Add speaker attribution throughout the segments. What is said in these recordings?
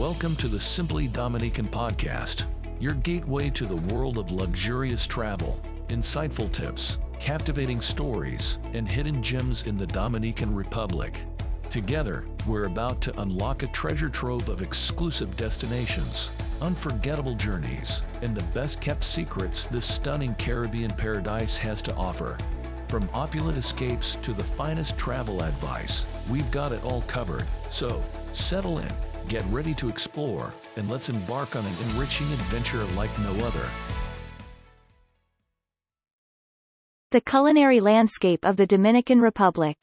Speaker 1: Welcome to the Simply Dominican podcast, your gateway to the world of luxurious travel, insightful tips, captivating stories, and hidden gems in the Dominican Republic. Together, we're about to unlock a treasure trove of exclusive destinations, unforgettable journeys, and the best kept secrets this stunning Caribbean paradise has to offer. From opulent escapes to the finest travel advice, we've got it all covered. So, settle in, get ready to explore, and let's embark on an enriching adventure like no other.
Speaker 2: The culinary landscape of the Dominican Republic.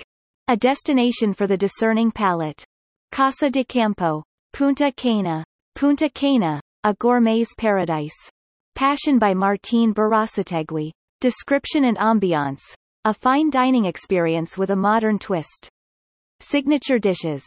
Speaker 2: A destination for the discerning palate. Casa de Campo. Punta Cana. Punta Cana, a gourmet's paradise. Passion by Martín Berasategui. Description and ambiance. A fine dining experience with a modern twist. Signature dishes.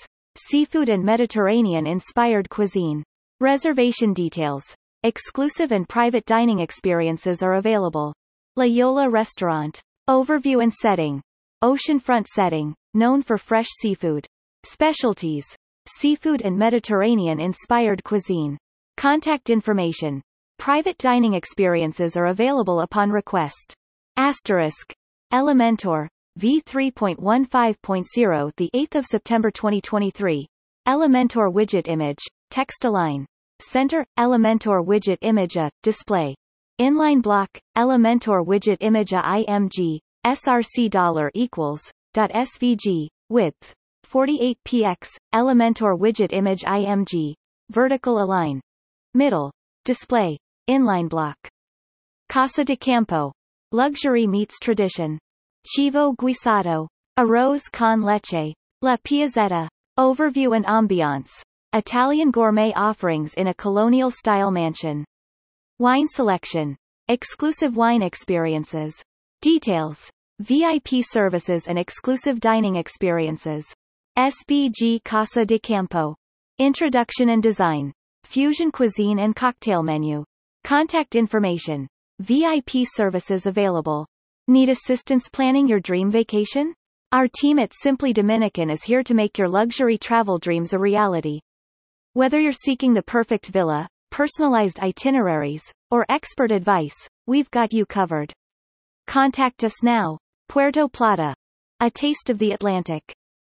Speaker 2: Seafood and Mediterranean-inspired cuisine. Reservation details. Exclusive and private dining experiences are available. La Yola Restaurant. Overview and setting. Oceanfront setting, known for fresh seafood. Specialties. Seafood and Mediterranean-inspired cuisine. Contact information. Private dining experiences are available upon request. Asterisk. Elementor. V3.15.0 The 8th of September 2023. Elementor widget image. Text align. Center, Elementor widget image a, display. Inline block, Elementor widget image a IMG, src dollar equals dot svg width 48 px elementor widget image img vertical align middle display inline block casa de campo luxury meets tradition chivo guisado arroz con leche la piazzetta overview and ambiance Italian gourmet offerings in a colonial style mansion wine selection exclusive wine experiences Details. VIP services and exclusive dining experiences. SBG Casa de Campo. Introduction and design. Fusion cuisine and cocktail menu. Contact information. VIP services available. Need assistance planning your dream vacation? Our team at Simply Dominican is here to make your luxury travel dreams a reality. Whether you're seeking the perfect villa, personalized itineraries, or expert advice, we've got you covered. Contact us now. Puerto Plata. A taste of the Atlantic.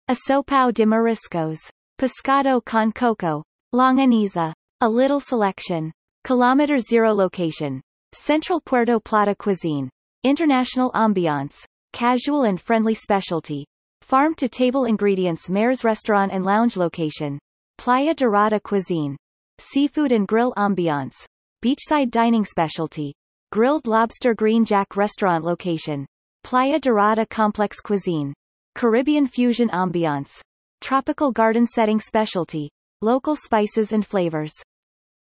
Speaker 2: Asopao de Mariscos. Pescado con coco. Longaniza. A little selection. Kilometer zero location. Central Puerto Plata cuisine. International ambiance. Casual and friendly specialty. Farm-to-table ingredients Mares restaurant and lounge location. Playa Dorada cuisine. Seafood and grill ambiance. Beachside dining specialty. Grilled Lobster Green Jack restaurant location. Playa Dorada Complex Cuisine. Caribbean Fusion Ambiance. Tropical garden setting specialty. Local spices and flavors.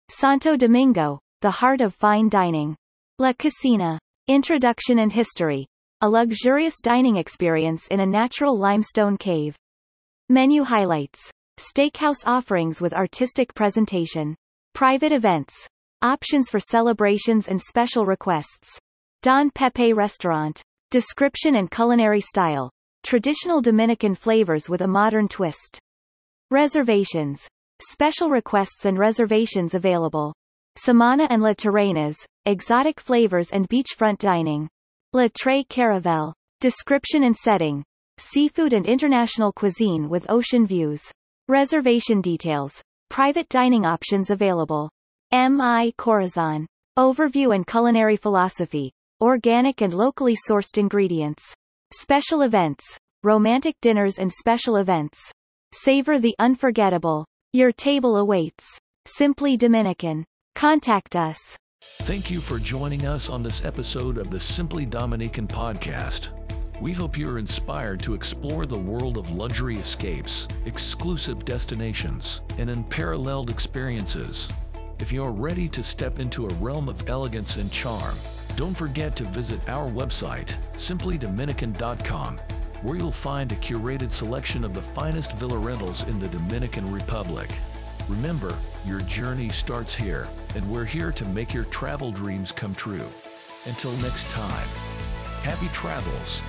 Speaker 2: Santo Domingo, the heart of fine dining. La Casina. Introduction and history. A luxurious dining experience in a natural limestone cave. Menu highlights. Steakhouse offerings with artistic presentation. Private events. Options for celebrations and special requests. Don Pepe Restaurant. Description and culinary style. Traditional Dominican flavors with a modern twist. Reservations. Special requests and reservations available. Samana and La Terrenas, exotic flavors and beachfront dining. La Tre Caravel. Description and setting. Seafood and international cuisine with ocean views. Reservation details. Private dining options available. M.I. Corazon. Overview and Culinary Philosophy. Organic and locally sourced ingredients. Special events. Romantic dinners and special events. Savor the unforgettable. Your table awaits. Simply Dominican. Contact us.
Speaker 1: Thank you for joining us on this episode of the Simply Dominican podcast. We hope you're inspired to explore the world of luxury escapes, exclusive destinations, and unparalleled experiences. If you're ready to step into a realm of elegance and charm, don't forget to visit our website, simplydominican.com, where you'll find a curated selection of the finest villa rentals in the Dominican Republic. Remember, your journey starts here, and we're here to make your travel dreams come true. Until next time, happy travels